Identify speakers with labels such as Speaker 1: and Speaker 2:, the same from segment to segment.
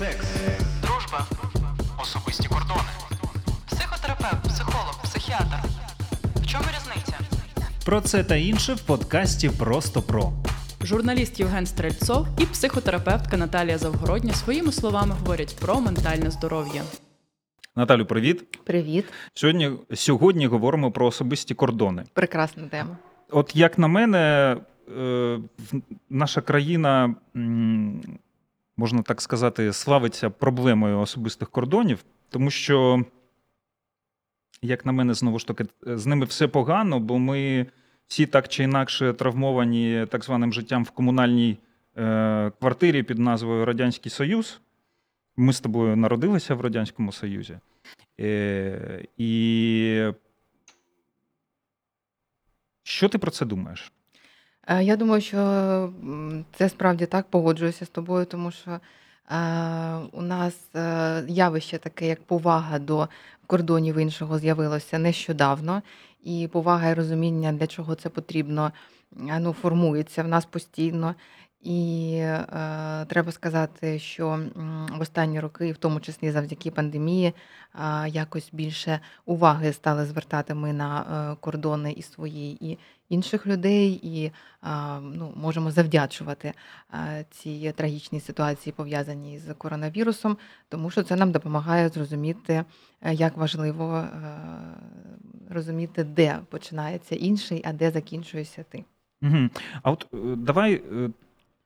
Speaker 1: секс, дружба, особисті кордони.
Speaker 2: Психотерапевт, психолог, психіатр. В чому різниця?
Speaker 1: Про це та інше в подкасті Просто про.
Speaker 2: Журналіст Євген Стрельцов і психотерапевтка Наталія Завгородня своїми словами говорять про ментальне здоров'я.
Speaker 1: Наталю, привіт.
Speaker 3: Привіт,
Speaker 1: Сьогодні, сьогодні говоримо про особисті кордони.
Speaker 3: прекрасна тема.
Speaker 1: От як на мене, е, в- наша країна, можна так сказати, славиться проблемою особистих кордонів, тому що, як на мене, знову ж таки, з ними все погано, бо ми всі так чи інакше травмовані так званим життям в комунальній е, квартирі під назвою Радянський Союз. Ми з тобою народилися в Радянському Союзі. Е, і що ти про це думаєш?
Speaker 3: Е, Я думаю, що це справді так погоджуюся з тобою, тому що е, у нас е, явище таке, як повага до кордонів іншого, з'явилося нещодавно, і повага і розуміння, для чого це потрібно, ну, формується в нас постійно. І е, треба сказати, що в останні роки, в тому числі завдяки пандемії, е, якось більше уваги стали звертати ми на е, кордони і свої, і інших людей, і ну, можемо завдячувати цій трагічній ситуації, пов'язаній з коронавірусом, тому що це нам допомагає зрозуміти, е, як важливо е, розуміти, де починається інший, а де закінчуєшся ти.
Speaker 1: Угу. А от е, давай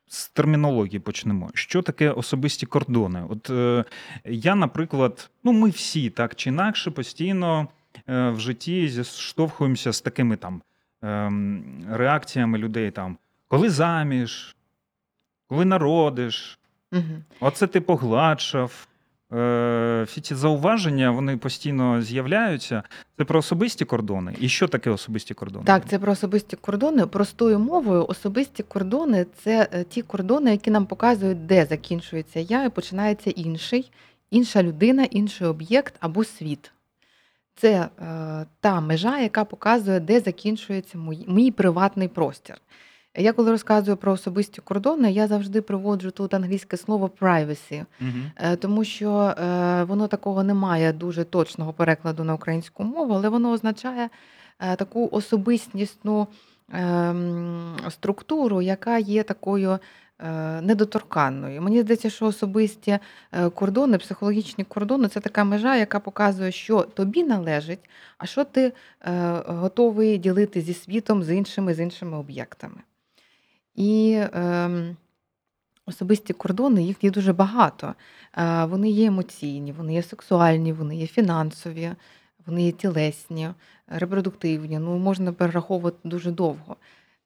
Speaker 1: з термінології почнемо. Що таке особисті кордони? От е, я, наприклад, ну ми всі так чи інакше постійно е, в житті зіштовхуємося з такими там ем, реакціями людей, там, коли заміж, коли народиш,
Speaker 3: Угу.
Speaker 1: Оце ти погладшав. Е, всі ці зауваження вони постійно з'являються. Це про особисті кордони. І що таке особисті кордони?
Speaker 3: Так, це про особисті кордони. Простою мовою, особисті кордони це е, ті кордони, які нам показують, де закінчується я і починається інший, інша людина, інший об'єкт або світ. Це е, та межа, яка показує, де закінчується мій, мій приватний простір. Я коли розказую про особисті кордони, я завжди приводжу тут англійське слово privacy.
Speaker 1: Угу.
Speaker 3: Е, тому що е, воно такого не має дуже точного перекладу на українську мову, але воно означає е, таку особистісну ем, структуру, яка є такою недоторканною. Мені здається, що особисті е, кордони, психологічні кордони це така межа, яка показує, що тобі належить, а що ти е, готовий ділити зі світом, з іншими, з іншими об'єктами. І ем, особисті кордони, їх є дуже багато. Е, Вони є емоційні, вони є сексуальні, вони є фінансові, вони є тілесні, репродуктивні. Ну, можна перераховувати дуже довго.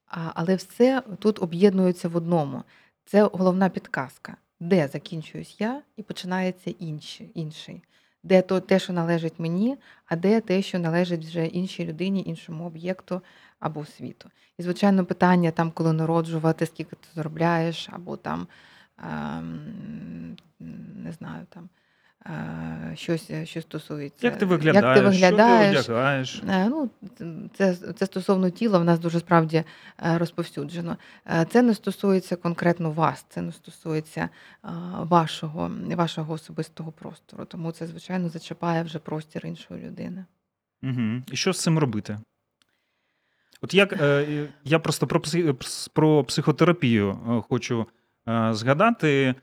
Speaker 3: Але все тут об'єднується в одному. Це головна підказка, де закінчуюсь я і починається інші, інший. Де то те, що належить мені, а де те, що належить вже іншій людині, іншому об'єкту або світу. І, звичайно, питання там, коли народжувати, скільки ти заробляєш, або там ем, не знаю, там щось, е, що стосується.
Speaker 1: Як ти виглядаєш,
Speaker 3: як ти виглядаєш.
Speaker 1: що ти одягаєш?
Speaker 3: Е, Ну, це, це стосовно тіла, в нас дуже справді е, розповсюджено. Це не стосується конкретно вас, це не стосується вашого, вашого особистого простору. Тому це, звичайно, зачіпає вже простір іншої людини.
Speaker 1: Угу. І що з цим робити? От як я просто про, про психотерапію хочу згадати.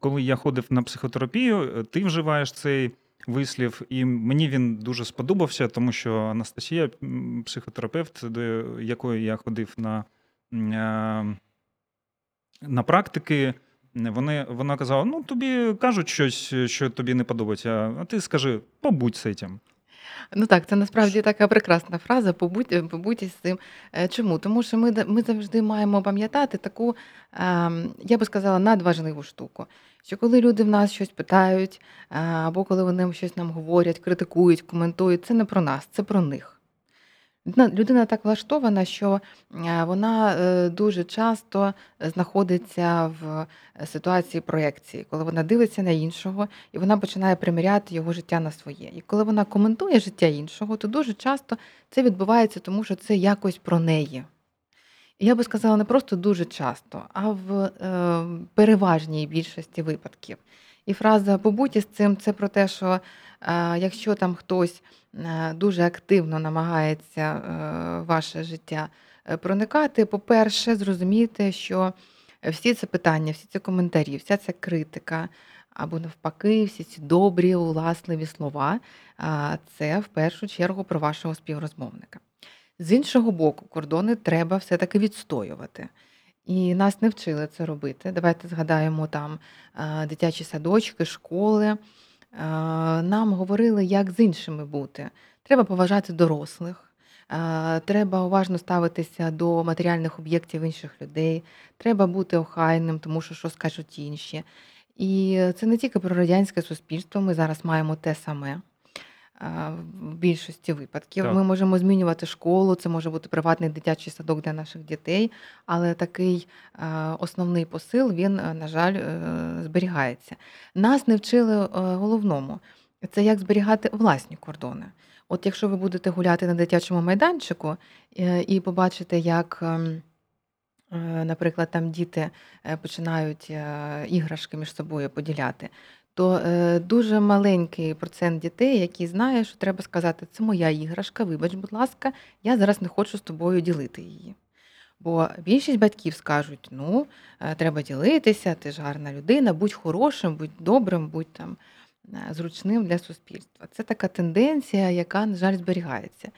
Speaker 1: Коли я ходив на психотерапію, ти вживаєш цей вислів, і мені він дуже сподобався, тому що Анастасія, психотерапевт, до якої я ходив на, е, на практики, вони, вона казала: ну, тобі кажуть щось, що тобі не подобається, а ти скажи, побудь з цим.
Speaker 3: Ну так, це насправді така прекрасна фраза. Побудь, побудь із цим. Е, Чому? Тому що ми, да- ми завжди маємо пам'ятати таку, ем, я би сказала, надважливу штуку. Що коли люди в нас щось питають, е, або коли вони щось нам говорять, критикують, коментують, це не про нас, це про них. Людина, людина так влаштована, що е, вона е, дуже часто знаходиться в е, ситуації проекції, коли вона дивиться на іншого і вона починає приміряти його життя на своє. І коли вона коментує життя іншого, то дуже часто це відбувається, тому що це якось про неї. Я би сказала, не просто дуже часто, а в переважній більшості випадків. І фраза побудь із цим це про те, що е, якщо там хтось е, дуже активно намагається е, ваше життя проникати, по-перше, зрозумійте, що всі ці питання, всі ці коментарі, вся ця критика. Або навпаки, всі ці добрі, уласливі слова це в першу чергу про вашого співрозмовника. З іншого боку, кордони треба все-таки відстоювати. І нас не вчили це робити. Давайте згадаємо там дитячі садочки, школи. Нам говорили, як з іншими бути. Треба поважати дорослих, треба уважно ставитися до матеріальних об'єктів інших людей, треба бути охайним, тому що що скажуть інші. І це не тільки про радянське суспільство, ми зараз маємо те саме в більшості випадків. Так. Ми можемо змінювати школу, це може бути приватний дитячий садок для наших дітей, але такий основний посил він, е, на жаль, е, зберігається. Нас не вчили е, головному це як зберігати власні кордони. От якщо ви будете гуляти на дитячому майданчику і побачите, як. Ем, наприклад, там діти починають іграшки між собою поділяти, то е, дуже маленький процент дітей, які знають, що треба сказати, це моя іграшка, вибач, будь ласка, я зараз не хочу з тобою ділити її. Бо більшість батьків скажуть: ну, е, треба ділитися, ти ж гарна людина, будь хорошим, будь добрим, будь там е, зручним для суспільства. Це така тенденція, яка, на жаль, зберігається.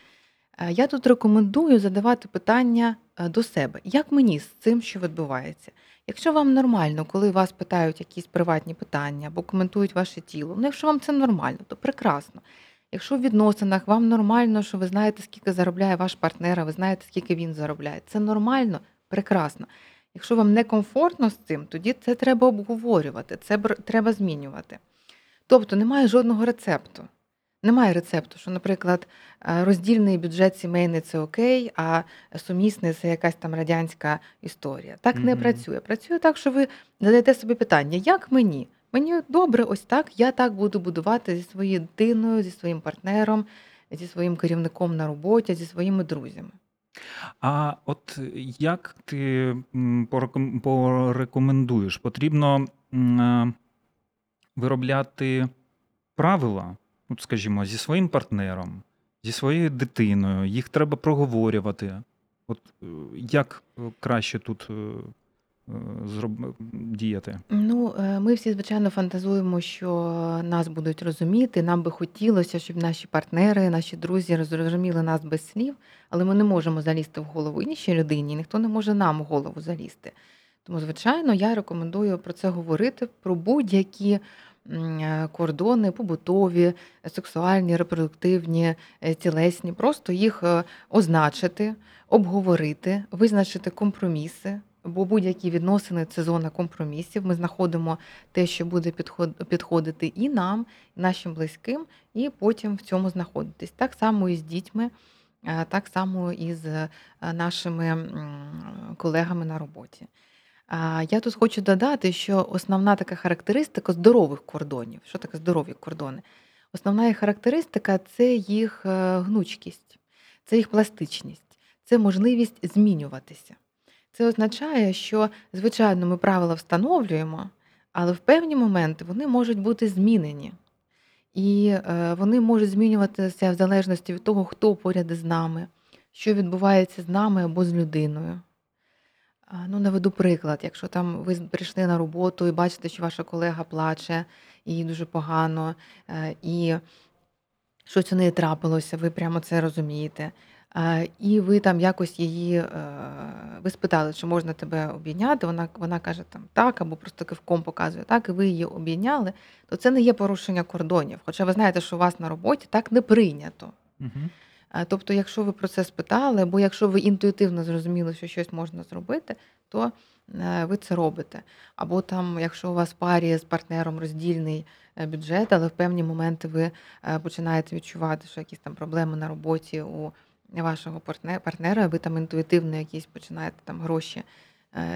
Speaker 3: Я тут рекомендую задавати питання до себе, як мені з цим, що відбувається. Якщо вам нормально, коли вас питають якісь приватні питання або коментують ваше тіло, ну якщо вам це нормально, то прекрасно. Якщо в відносинах вам нормально, що ви знаєте, скільки заробляє ваш партнер, а ви знаєте, скільки він заробляє, це нормально, прекрасно. Якщо вам некомфортно з цим, тоді це треба обговорювати, це треба змінювати. Тобто немає жодного рецепту. Немає рецепту, що, наприклад, е, роздільний бюджет сімейний це окей, а сумісний це якась там радянська історія. Так не працює. Працює так, що ви задаєте собі питання, як мені? Мені добре, ось так, я так буду будувати зі своєю дитиною, зі своїм партнером, зі своїм керівником на роботі, зі своїми друзями.
Speaker 1: А от як ти порекомендуєш? Потрібно е, виробляти правила скажімо, зі своїм партнером, зі своєю дитиною, їх треба проговорювати. От е, як е, краще тут е, зроб... діяти?
Speaker 3: Ну, ми всі, звичайно, фантазуємо, що нас будуть розуміти. Нам би хотілося, щоб наші партнери, наші друзі розуміли нас без слів, але ми не можемо залізти в голову іншій людині, ніхто не може нам в голову залізти. Тому, звичайно, я рекомендую про це говорити, про будь-які кордони побутові, сексуальні, репродуктивні, е, тілесні, просто їх е, означити, обговорити, визначити компроміси. Бо будь-які відносини це зона компромісів. Ми знаходимо те, що буде підходити і нам, і нашим близьким, і потім в цьому знаходитись. Так само і з дітьми, так само і з нашими колегами на роботі. Я тут хочу додати, що основна така характеристика здорових кордонів. Що таке здорові кордони? Основна їх характеристика це їх е, гнучкість, це їх пластичність, це можливість змінюватися. Це означає, що, звичайно, ми правила встановлюємо, але в певні моменти вони можуть бути змінені. І е, вони можуть змінюватися в залежності від того, хто поряд із нами, що відбувається з нами або з людиною. Ну, наведу приклад. Якщо там ви прийшли на роботу і бачите, що ваша колега плаче, їй дуже погано, е, і щось у неї трапилося, ви прямо це розумієте. І ви там якось її е, ви спитали, чи можна тебе обійняти. Вона вона каже там так, або просто кивком показує так, і ви її обійняли, то це не є порушення кордонів. Хоча ви знаєте, що у вас на роботі так не прийнято. Угу. Тобто, якщо ви про це спитали, або якщо ви інтуїтивно зрозуміли, що щось можна зробити, то е, ви це робите. Або там, якщо у вас парі з партнером роздільний е, бюджет, але в певні моменти ви е, починаєте відчувати, що якісь там проблеми на роботі у вашого партнера, ви там інтуїтивно якісь починаєте там гроші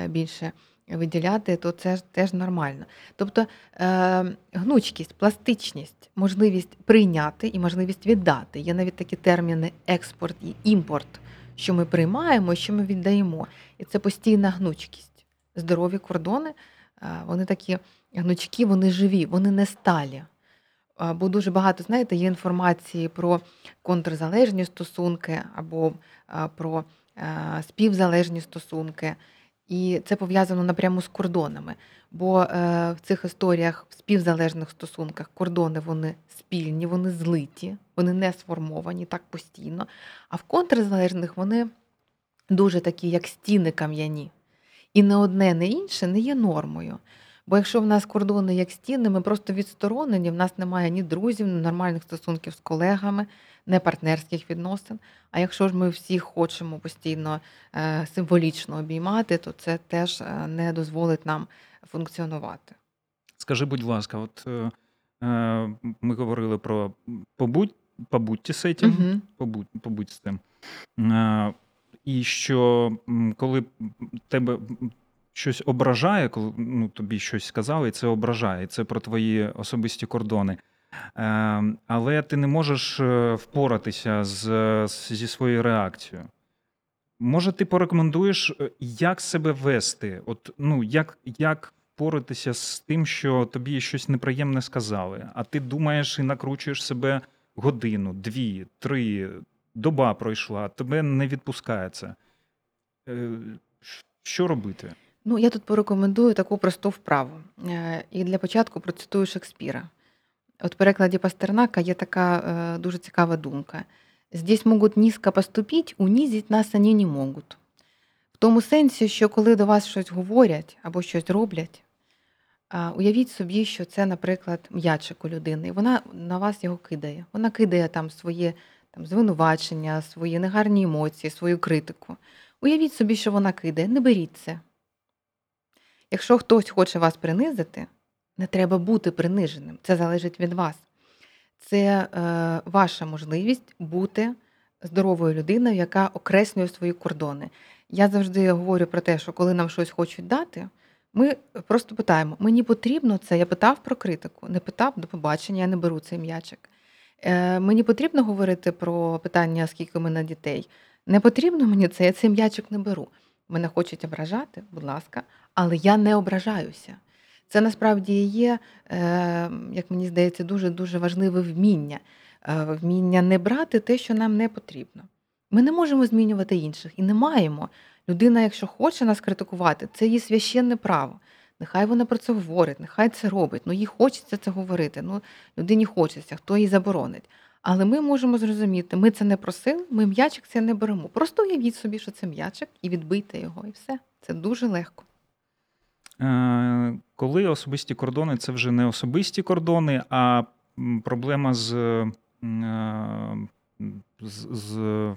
Speaker 3: більше виділяти, то це ж теж нормально. Тобто е, гнучкість, пластичність, можливість прийняти і можливість віддати. Є навіть такі терміни експорт і імпорт. що ми приймаємо, що ми віддаємо. І це постійна гнучкість. Здорові кордони, вони такі гнучки, вони живі, вони не сталі. Бо дуже багато, знаєте, є інформації про контрзалежні стосунки або про співзалежні стосунки. І це пов'язано напряму з кордонами. Бо е, в цих історіях в співзалежних стосунках кордони вони спільні, вони злиті, вони не сформовані так постійно. А в контрзалежних вони дуже такі, як стіни кам'яні. І не одне, не інше не є нормою. Бо якщо в нас кордони як стіни, ми просто відсторонені, в нас немає ні друзів, ні нормальних стосунків з колегами, не партнерських відносин. А якщо ж ми всіх хочемо постійно е, символічно обіймати, то це теж е, не дозволить нам функціонувати.
Speaker 1: Скажи, будь ласка, от е, е ми говорили про побудь, побудьте з цим, угу. побудь, побудь з цим. Е, і що коли тебе щось ображає, коли ну, тобі щось сказали, і це ображає, і це про твої особисті кордони. Е, але ти не можеш е, впоратися з, зі своєю реакцією. Може, ти порекомендуєш, е, як себе вести? От, ну, Як як впоратися з тим, що тобі щось неприємне сказали, а ти думаєш і накручуєш себе годину, дві, три, доба пройшла, тебе не відпускає це. Що робити?
Speaker 3: Ну, я тут порекомендую таку просту вправу. І для початку процитую Шекспіра. От в перекладі Пастернака є така е, дуже цікава думка. Здесь можуть низько поступити, унизить нас вони не можуть. В тому сенсі, що коли до вас щось говорять або щось роблять, уявіть собі, що це, наприклад, м'ячик у людини, і вона на вас його кидає. Вона кидає там своє там, звинувачення, свої негарні емоції, свою критику. Уявіть собі, що вона кидає, не беріть це. Якщо хтось хоче вас принизити, не треба бути приниженим. Це залежить від вас. Це е, ваша можливість бути здоровою людиною, яка окреслює свої кордони. Я завжди говорю про те, що коли нам щось хочуть дати, ми просто питаємо: мені потрібно це. Я питав про критику, не питав до побачення, я не беру цей м'ячик. Е, Мені потрібно говорити про питання, скільки в мене дітей. Не потрібно мені це, я цей м'ячик не беру. Мене хочуть ображати, будь ласка, але я не ображаюся. Це насправді є, е, як мені здається, дуже-дуже важливе вміння. Е, вміння не брати те, що нам не потрібно. Ми не можемо змінювати інших і не маємо. Людина, якщо хоче нас критикувати, це її священне право. Нехай вона про це говорить, нехай це робить. Ну їй хочеться це говорити. Ну людині хочеться, хто їй заборонить. Але ми можемо зрозуміти, ми це не просили, ми м'ячик це не беремо. Просто уявіть собі, що це м'ячик, і відбийте його, і все. Це дуже легко.
Speaker 1: Е, коли особисті кордони це вже не особисті кордони, а проблема з е, з, з,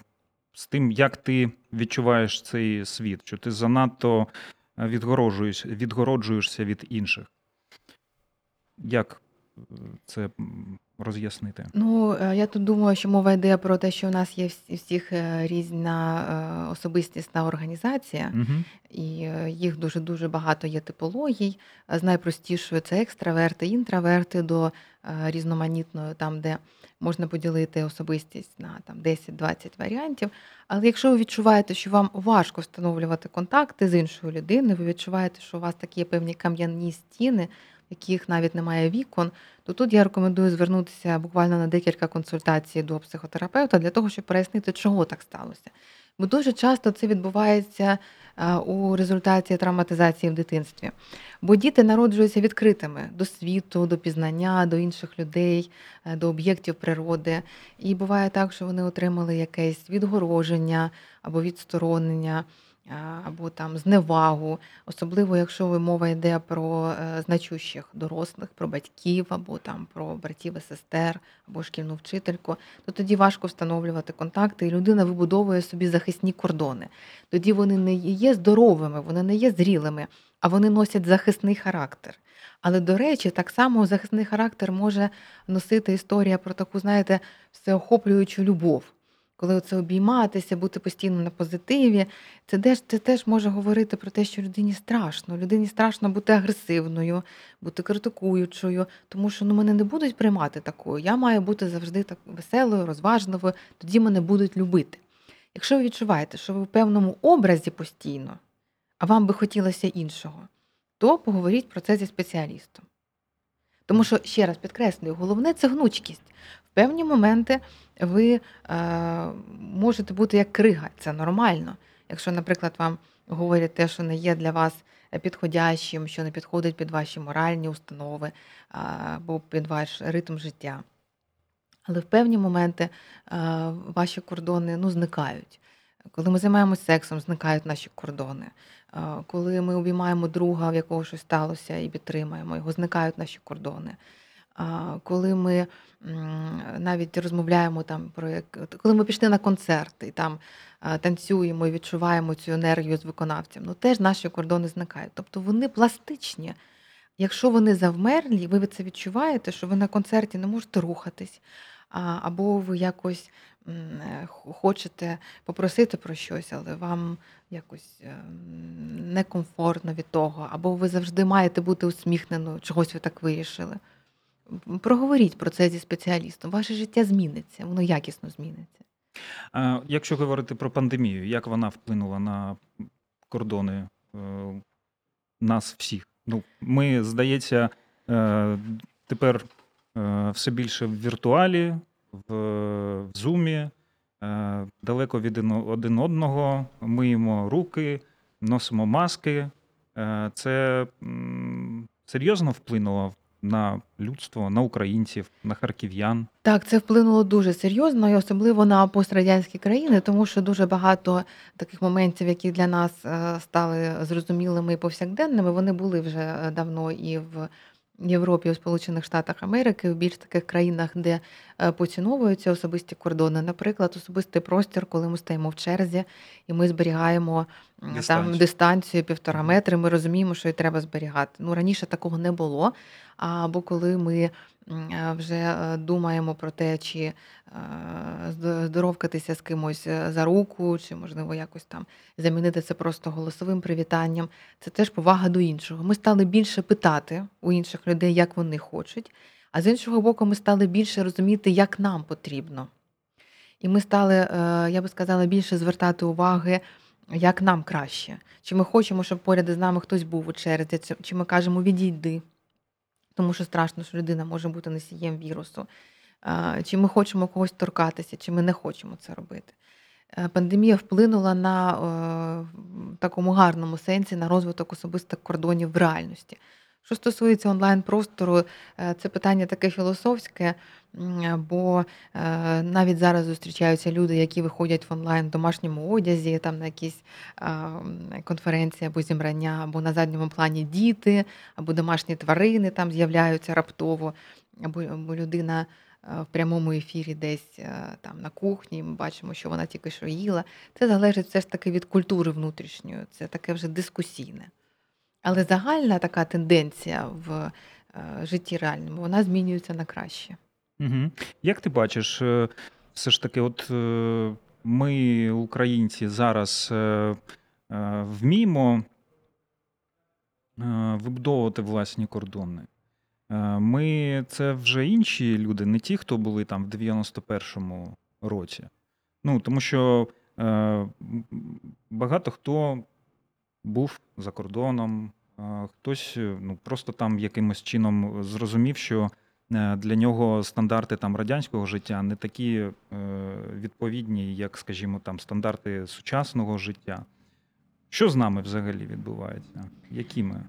Speaker 1: з тим, як ти відчуваєш цей світ, що ти занадто відгороджуєш, відгороджуєшся від інших. Як це роз'яснити?
Speaker 3: Ну, е, я тут думаю, що мова йде про те, що у нас є всіх е, різна е, особистісна організація, угу. і їх дуже-дуже багато є типологій. З найпростішою це екстраверти, інтроверти до різноманітної, там, де можна поділити особистість на там 10-20 варіантів. Але якщо ви відчуваєте, що вам важко встановлювати контакти з іншою людиною, ви відчуваєте, що у вас такі певні кам'яні стіни яких навіть немає вікон, то тут я рекомендую звернутися буквально на декілька консультацій до психотерапевта для того, щоб прояснити, чого так сталося. Бо дуже часто це відбувається у результаті травматизації в дитинстві. Бо діти народжуються відкритими до світу, до пізнання, до інших людей, е, до об'єктів природи. І буває так, що вони отримали якесь відгороження або відсторонення або там зневагу, особливо якщо ви мова йде про е, значущих дорослих, про батьків, або там про братів і сестер, або шкільну вчительку, то тоді важко встановлювати контакти, і людина вибудовує собі захисні кордони. Тоді вони не є здоровими, вони не є зрілими, а вони носять захисний характер. Але, до речі, так само захисний характер може носити історія про таку, знаєте, всеохоплюючу любов коли це обійматися, бути постійно на позитиві, це теж це теж може говорити про те, що людині страшно. Людині страшно бути агресивною, бути критикуючою, тому що ну, мене не будуть приймати такою. Я маю бути завжди так веселою, розважливою, тоді мене будуть любити. Якщо ви відчуваєте, що ви в певному образі постійно, а вам би хотілося іншого, то поговоріть про це зі спеціалістом. Тому що, ще раз підкреслюю, головне це гнучкість. Певні моменти ви е, можете бути як крига, це нормально. Якщо, наприклад, вам говорять те, що не є для вас підходящим, що не підходить під ваші моральні установи або під ваш ритм життя. Але в певні моменти е, ваші кордони ну, зникають. Коли ми займаємося сексом, зникають наші кордони. Е, коли ми обіймаємо друга, в якого щось сталося, і підтримаємо його, зникають наші кордони. Коли ми навіть розмовляємо там про як коли ми пішли на концерт і там танцюємо і відчуваємо цю енергію з виконавцем, ну теж наші кордони зникають. Тобто вони пластичні. Якщо вони завмерлі, ви це відчуваєте, що ви на концерті не можете рухатись, або ви якось е, хочете попросити про щось, але вам якось ем, некомфортно від того, або ви завжди маєте бути усміхненою, чогось ви так вирішили. Проговоріть про це зі спеціалістом. Ваше життя зміниться, воно якісно зміниться.
Speaker 1: А Якщо говорити про пандемію, як вона вплинула на кордони е, нас всіх? Ну, Ми, здається, е, тепер е, все більше в віртуалі, в зумі, далеко від один одного, миємо руки, носимо маски. Це серйозно вплинуло на людство, на українців, на харків'ян.
Speaker 3: Так, це вплинуло дуже серйозно, і особливо на пострадянські країни, тому що дуже багато таких моментів, які для нас е, стали зрозумілими і повсякденними, вони були вже е, давно і в Європі, у Сполучених Штатах Америки, в більш таких країнах, де е, поціновуються особисті кордони. Наприклад, особистий простір, коли ми стоїмо в черзі і ми зберігаємо дистанцію. там дистанцію півтора метри. Ми розуміємо, що і треба зберігати. Ну раніше такого не було. Або коли ми вже е, думаємо про те, чи е, здоровкатися з кимось за руку, чи, можливо, якось там замінити це просто голосовим привітанням. Це теж повага до іншого. Ми стали більше питати у інших людей, як вони хочуть, а з іншого боку, ми стали більше розуміти, як нам потрібно. І ми стали, я би сказала, більше звертати уваги. Як нам краще? Чи ми хочемо, щоб поряд із нами хтось був у черзі, чи ми кажемо відійди, тому що страшно, що людина може бути носієм вірусу. Чи ми хочемо когось торкатися, чи ми не хочемо це робити. Е, пандемія вплинула на в такому гарному сенсі на розвиток особистих кордонів в реальності. Що стосується онлайн-простору, е, це питання таке філософське, бо е, навіть зараз зустрічаються люди, які виходять в онлайн домашньому одязі, там на якісь конференції або зібрання, або на задньому плані діти, або домашні тварини там з'являються раптово, або, людина. Е, в прямому ефірі десь там на кухні, ми бачимо, що вона тільки що їла. Це залежить все ж таки від культури внутрішньої, це таке вже дискусійне. Але загальна така тенденція в е, житті реальному, вона змінюється на краще.
Speaker 1: Угу. Як ти бачиш, е, все ж таки, от е, ми, українці, зараз вміємо вибудовувати власні кордони. Ми це вже інші люди, не ті, хто були там в 91-му році. Ну, Тому що багато хто був за кордоном, хтось е, ну, просто там якимось чином зрозумів, що е, для нього стандарти там радянського життя не такі е, відповідні, як, скажімо, там стандарти сучасного життя. Що з нами взагалі відбувається? Які ми?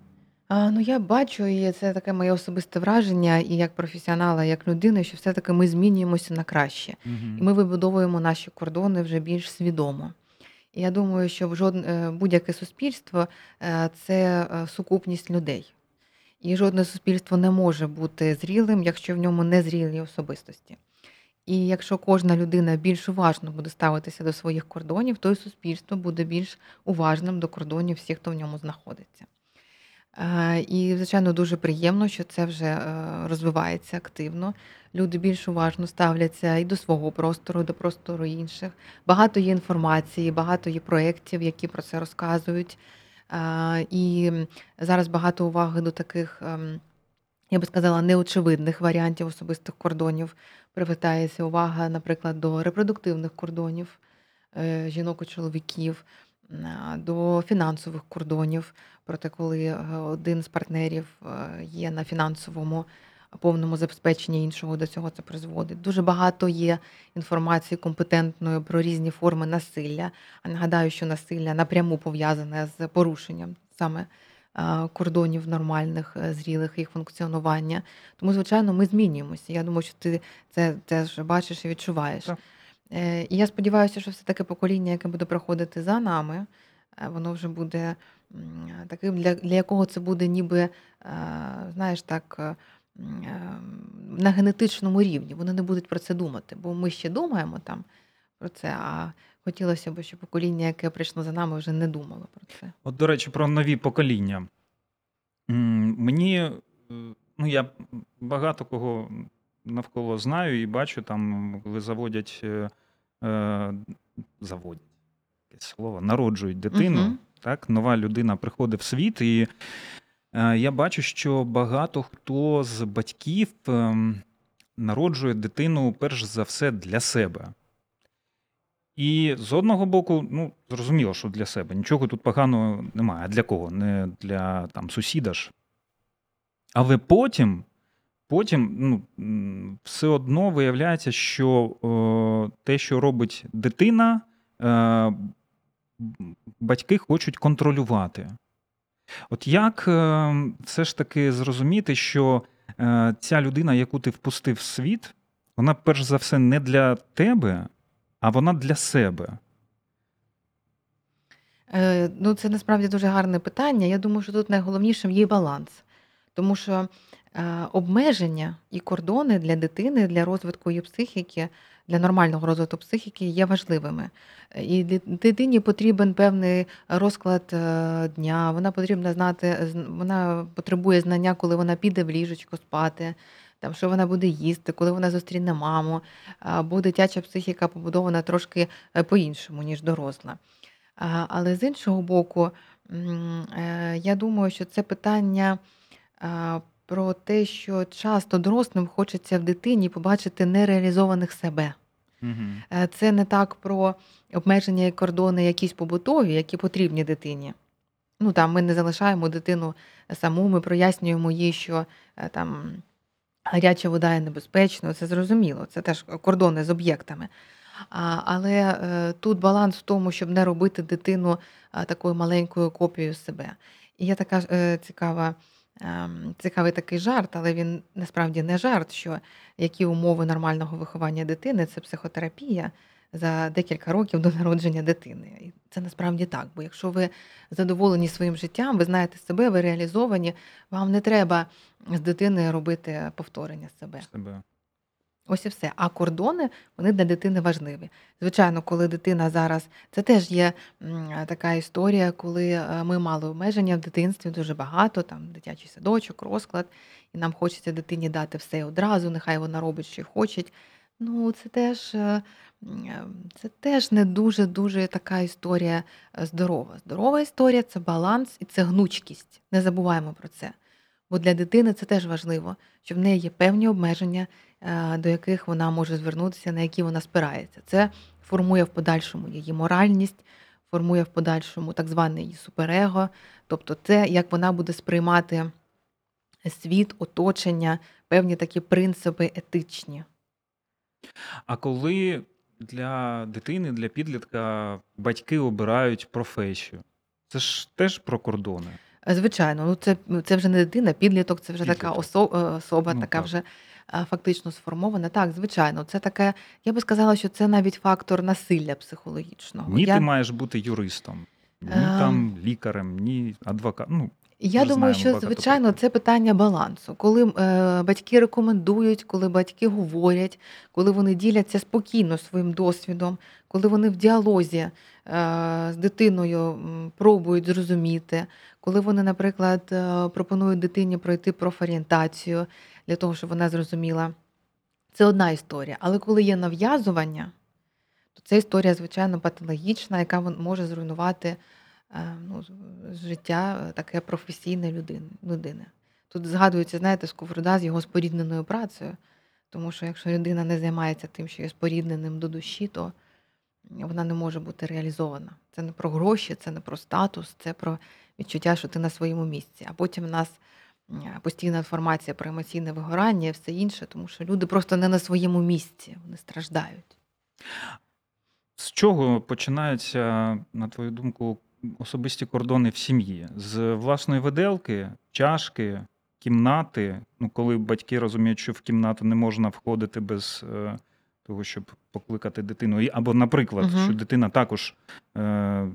Speaker 3: А, Ну, я бачу, і це таке моє особисте враження, і як професіонала, і як людина, що все-таки ми змінюємося на краще. Угу. І ми вибудовуємо наші кордони вже більш свідомо. Я думаю, що в жодне е, будь-яке суспільство е, це е, сукупність людей. І жодне суспільство не може бути зрілим, якщо в ньому не зрілі особистості. І якщо кожна людина більш уважно буде ставитися до своїх кордонів, то й суспільство буде більш уважним до кордонів всіх, хто в ньому знаходиться. І, звичайно, дуже приємно, що це вже розвивається активно люди більш уважно ставляться і до свого простору, і до простору інших. Багато є інформації, багато є проєктів, які про це розказують. І зараз багато уваги до таких, ем, я би сказала, неочевидних варіантів особистих кордонів. Привертається увага, наприклад, до репродуктивних кордонів. е, жінок і чоловіків, до фінансових кордонів. Проте, коли е, один з партнерів є на фінансовому повному забезпеченні іншого до цього це призводить. Дуже багато є інформації компетентної про різні форми насилля. А нагадаю, що насилля напряму пов'язане з порушенням саме кордонів нормальних, е, зрілих їх функціонування. Тому, звичайно, ми змінюємося. Я думаю, що ти це теж бачиш і відчуваєш. Так. Е, і я сподіваюся, що все таке покоління, яке буде проходити за нами, е, воно вже буде таким, для для якого це буде ніби, знаєш, так, на генетичному рівні. Вони не будуть про це думати, бо ми ще думаємо там про це. а Хотілося б, щоб покоління, яке прийшло за нами, вже не думало про це.
Speaker 1: От, до речі, про нові покоління. Мені, е, ну я багато кого навколо знаю і бачу, там, коли заводять, е, е заводять якесь слово, народжують дитину. Угу. Так, Нова людина приходить в світ, і е, я бачу, що багато хто з батьків е, народжує дитину перш за все для себе. І з одного боку, ну, зрозуміло, що для себе нічого тут поганого немає. А для кого? Не для там сусіда ж. Але потім потім ну, все одно виявляється, що е, те, що робить дитина, е, батьки хочуть контролювати. От як е, все ж таки зрозуміти, що е, ця людина, яку ти впустив в світ, вона перш за все не для тебе а вона для себе?
Speaker 3: Е, ну, це насправді дуже гарне питання. Я думаю, що тут найголовнішим є баланс, тому що е, обмеження і кордони для дитини, для розвитку її психіки, для нормального розвитку психіки є важливими. І дитині потрібен певний розклад е, дня. Вона потрібна знати, вона потребує знання, коли вона піде в ліжечко спати там, що вона буде їсти, коли вона зустріне маму, бо дитяча психіка побудована трошки е, по-іншому, ніж доросла. Але з іншого боку, е, я думаю, що це питання про те, що часто дорослим хочеться в дитині побачити нереалізованих себе. Угу. Це не так про обмеження і кордони, якісь побутові, які потрібні дитині. Ну там Ми не залишаємо дитину саму, ми прояснюємо їй, що там гаряча вода є небезпечною, це зрозуміло, це теж кордони з об'єктами. Але е, тут баланс в тому, щоб не робити дитину такою маленькою копією себе. І є така е, цікава. Ем, цікавий такий жарт, але він насправді не жарт, що які умови нормального виховання дитини це психотерапія за декілька років до народження дитини. І це насправді так. Бо якщо ви задоволені своїм життям, ви знаєте себе, ви реалізовані, вам не треба з дитини робити повторення себе. себе. Ось і все. А кордони вони для дитини важливі. Звичайно, коли дитина зараз це теж є така історія, коли е, ми мали обмеження в дитинстві дуже багато, там дитячий садочок, розклад, і нам хочеться дитині дати все одразу, нехай вона робить, що хоче. Ну, це теж е, це теж не дуже-дуже така історія е, здорова. Здорова історія це баланс і це гнучкість. Не забуваємо про це. Бо для дитини це теж важливо, що в неї є певні обмеження, е, до яких вона може звернутися, на які вона спирається. Це формує в подальшому її моральність, формує в подальшому так зване її суперего, тобто це, як вона буде сприймати світ, оточення, певні такі принципи етичні.
Speaker 1: А коли для дитини, для підлітка батьки обирають професію, це ж теж про кордони.
Speaker 3: Е, звичайно, ну це це вже не дитина, підліток, це вже підліток. така особа, е, особа ну, така так. вже е, фактично сформована. Так, звичайно, це таке. Я би сказала, що це навіть фактор насилля психологічного.
Speaker 1: Ні,
Speaker 3: я...
Speaker 1: ти маєш бути юристом, ні а... там лікарем, ні адвокатом. Ну,
Speaker 3: я думаю, що звичайно це питання балансу. Коли е, батьки рекомендують, коли батьки говорять, коли вони діляться спокійно своїм досвідом, коли вони в діалозі е, з дитиною пробують зрозуміти, коли вони, наприклад, е, пропонують дитині пройти профорієнтацію для того, щоб вона зрозуміла, це одна історія. Але коли є нав'язування, то це історія, звичайно, патологічна, яка може зруйнувати. Е, ну, життя таке професійне людини. Тут згадується, знаєте, сковорода з його спорідненою працею, тому що якщо людина не займається тим, що є спорідненим до душі, то вона не може бути реалізована. Це не про гроші, це не про статус, це про відчуття, що ти на своєму місці. А потім нас постійна інформація про емоційне вигорання і все інше, тому що люди просто не на своєму місці, вони страждають.
Speaker 1: З чого починаються, на твою думку, особисті кордони в сім'ї? З власної виделки, чашки, кімнати. Ну, коли батьки розуміють, що в кімнату не можна входити без е, того, щоб покликати дитину. Або, наприклад,
Speaker 3: Угу.
Speaker 1: що дитина також е,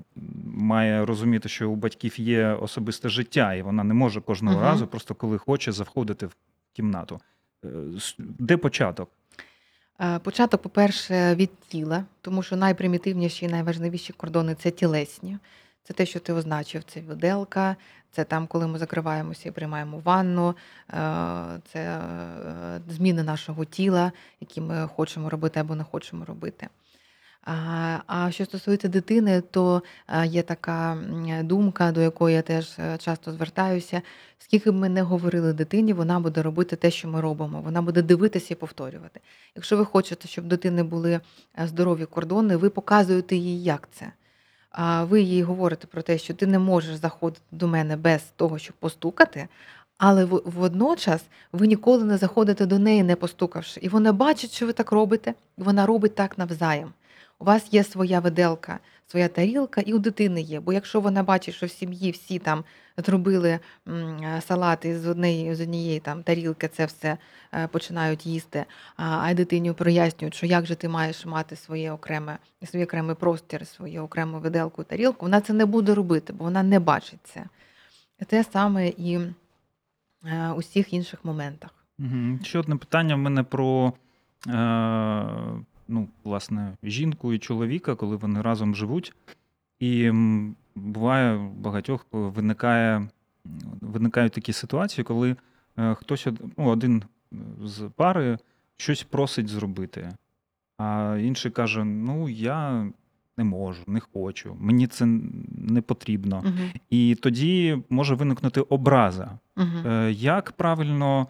Speaker 1: має розуміти, що у батьків є особисте життя, і вона не може кожного
Speaker 3: Мгм.
Speaker 1: разу, просто коли хоче, заходити в кімнату. Е, Де початок?
Speaker 3: Е, Початок, по-перше, від тіла, тому що найпримітивніші і найважливіші кордони це тілесні. Це те, що ти означив, це виделка, це там, коли ми закриваємося і приймаємо ванну, е, це е, зміни нашого тіла, які ми хочемо робити або не хочемо робити. А що стосується дитини, то е, є така думка, до якої я теж часто звертаюся. Скільки б ми не говорили дитині, вона буде робити те, що ми робимо. Вона буде дивитися і повторювати. Якщо ви хочете, щоб дитини були здорові кордони, ви показуєте їй, як це. А ви їй говорите про те, що ти не можеш заходити до мене без того, щоб постукати, але водночас ви ніколи не заходите до неї, не постукавши. І вона бачить, що ви так робите, і вона робить так навзаєм. У вас є своя виделка, своя тарілка, і у дитини є. Бо якщо вона бачить, що в сім'ї всі там зробили салати з однієї з однієї там тарілки, це все е, починають їсти, а, а дитині прояснюють, що як же ти маєш мати своє окреме, свій окремий простір, свою окрему виделку, тарілку, вона це не буде робити, бо вона не бачить це. Те саме і е, у всіх інших моментах.
Speaker 1: Ще одне питання в мене про е, ну, власне, жінку і чоловіка, коли вони разом живуть. І буває, багатьох виникає, виникають такі ситуації, коли е, хтось ну, один з пари щось просить зробити, а інший каже: Ну, я не можу, не хочу, мені це не потрібно.
Speaker 3: Угу.
Speaker 1: І тоді може виникнути образа.
Speaker 3: Угу.
Speaker 1: Е, Як правильно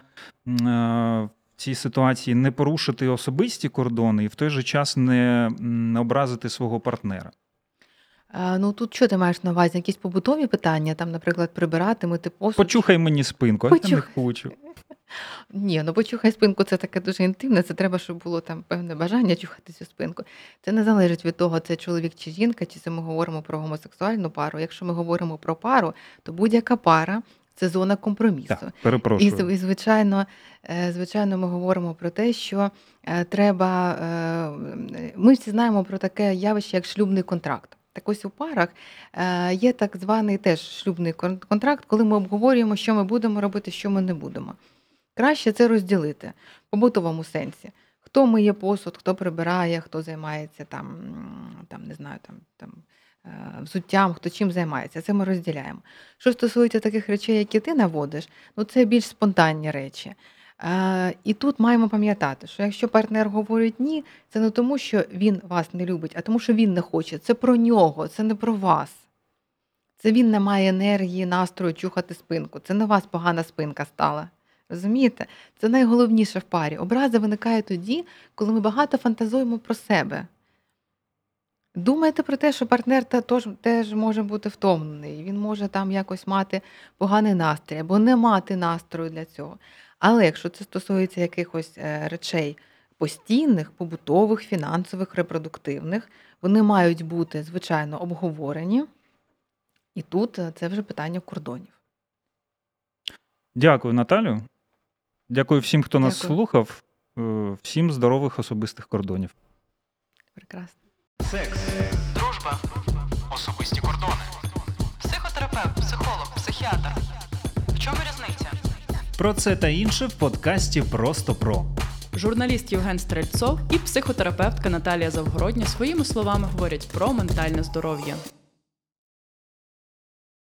Speaker 1: е, цій ситуації не порушити особисті кордони і в той же час не, не образити свого партнера?
Speaker 3: Ну тут що ти маєш на увазі? Якісь побутові питання, там, наприклад, прибирати, мити посуд?
Speaker 1: Почухай мені спинку, а я не хочу.
Speaker 3: Ні, ну почухай спинку, це таке дуже інтимне. Це треба, щоб було там певне бажання чухати цю спинку. Це не залежить від того, це чоловік чи жінка, чи це ми говоримо про гомосексуальну пару. Якщо ми говоримо про пару, то будь-яка пара це зона компромісу.
Speaker 1: Так, перепрошую.
Speaker 3: і звичайно, е, звичайно, ми говоримо про те, що е, треба. е, Ми всі знаємо про таке явище, як шлюбний контракт. Так ось у парах є так званий теж шлюбний кон- контракт, коли ми обговорюємо, що ми будемо робити, що ми не будемо. Краще це розділити в побутовому сенсі. Хто миє посуд, хто прибирає, хто займається там, там не знаю, там, там е, взуттям, хто чим займається. Це ми розділяємо. Що стосується таких речей, які ти наводиш, ну це більш спонтанні речі. Е, і тут маємо пам'ятати, що якщо партнер говорить ні, це не тому, що він вас не любить, а тому, що він не хоче. Це про нього, це не про вас. Це він не має енергії, настрою чухати спинку. Це не у вас погана спинка стала. Розумієте? Це найголовніше в парі. Образи виникає тоді, коли ми багато фантазуємо про себе. Думайте про те, що партнер та- тож, теж може бути втомлений, він може там якось мати поганий настрій або не мати настрою для цього. Але якщо це стосується якихось е, речей постійних, побутових, фінансових, репродуктивних, вони мають бути, звичайно, обговорені. І тут е, це вже питання кордонів.
Speaker 1: Дякую, Наталю. Дякую всім, хто нас
Speaker 3: Дякую.
Speaker 1: слухав. Е, Всім здорових особистих кордонів.
Speaker 3: Прекрасно.
Speaker 4: Секс, дружба, особисті кордони.
Speaker 2: Психотерапевт, психолог, психіатр. В чому різниця?
Speaker 4: Про це та інше в подкасті Просто про.
Speaker 2: Журналіст Євген Стрельцов і психотерапевтка Наталія Завгородня своїми словами говорять про ментальне здоров'я.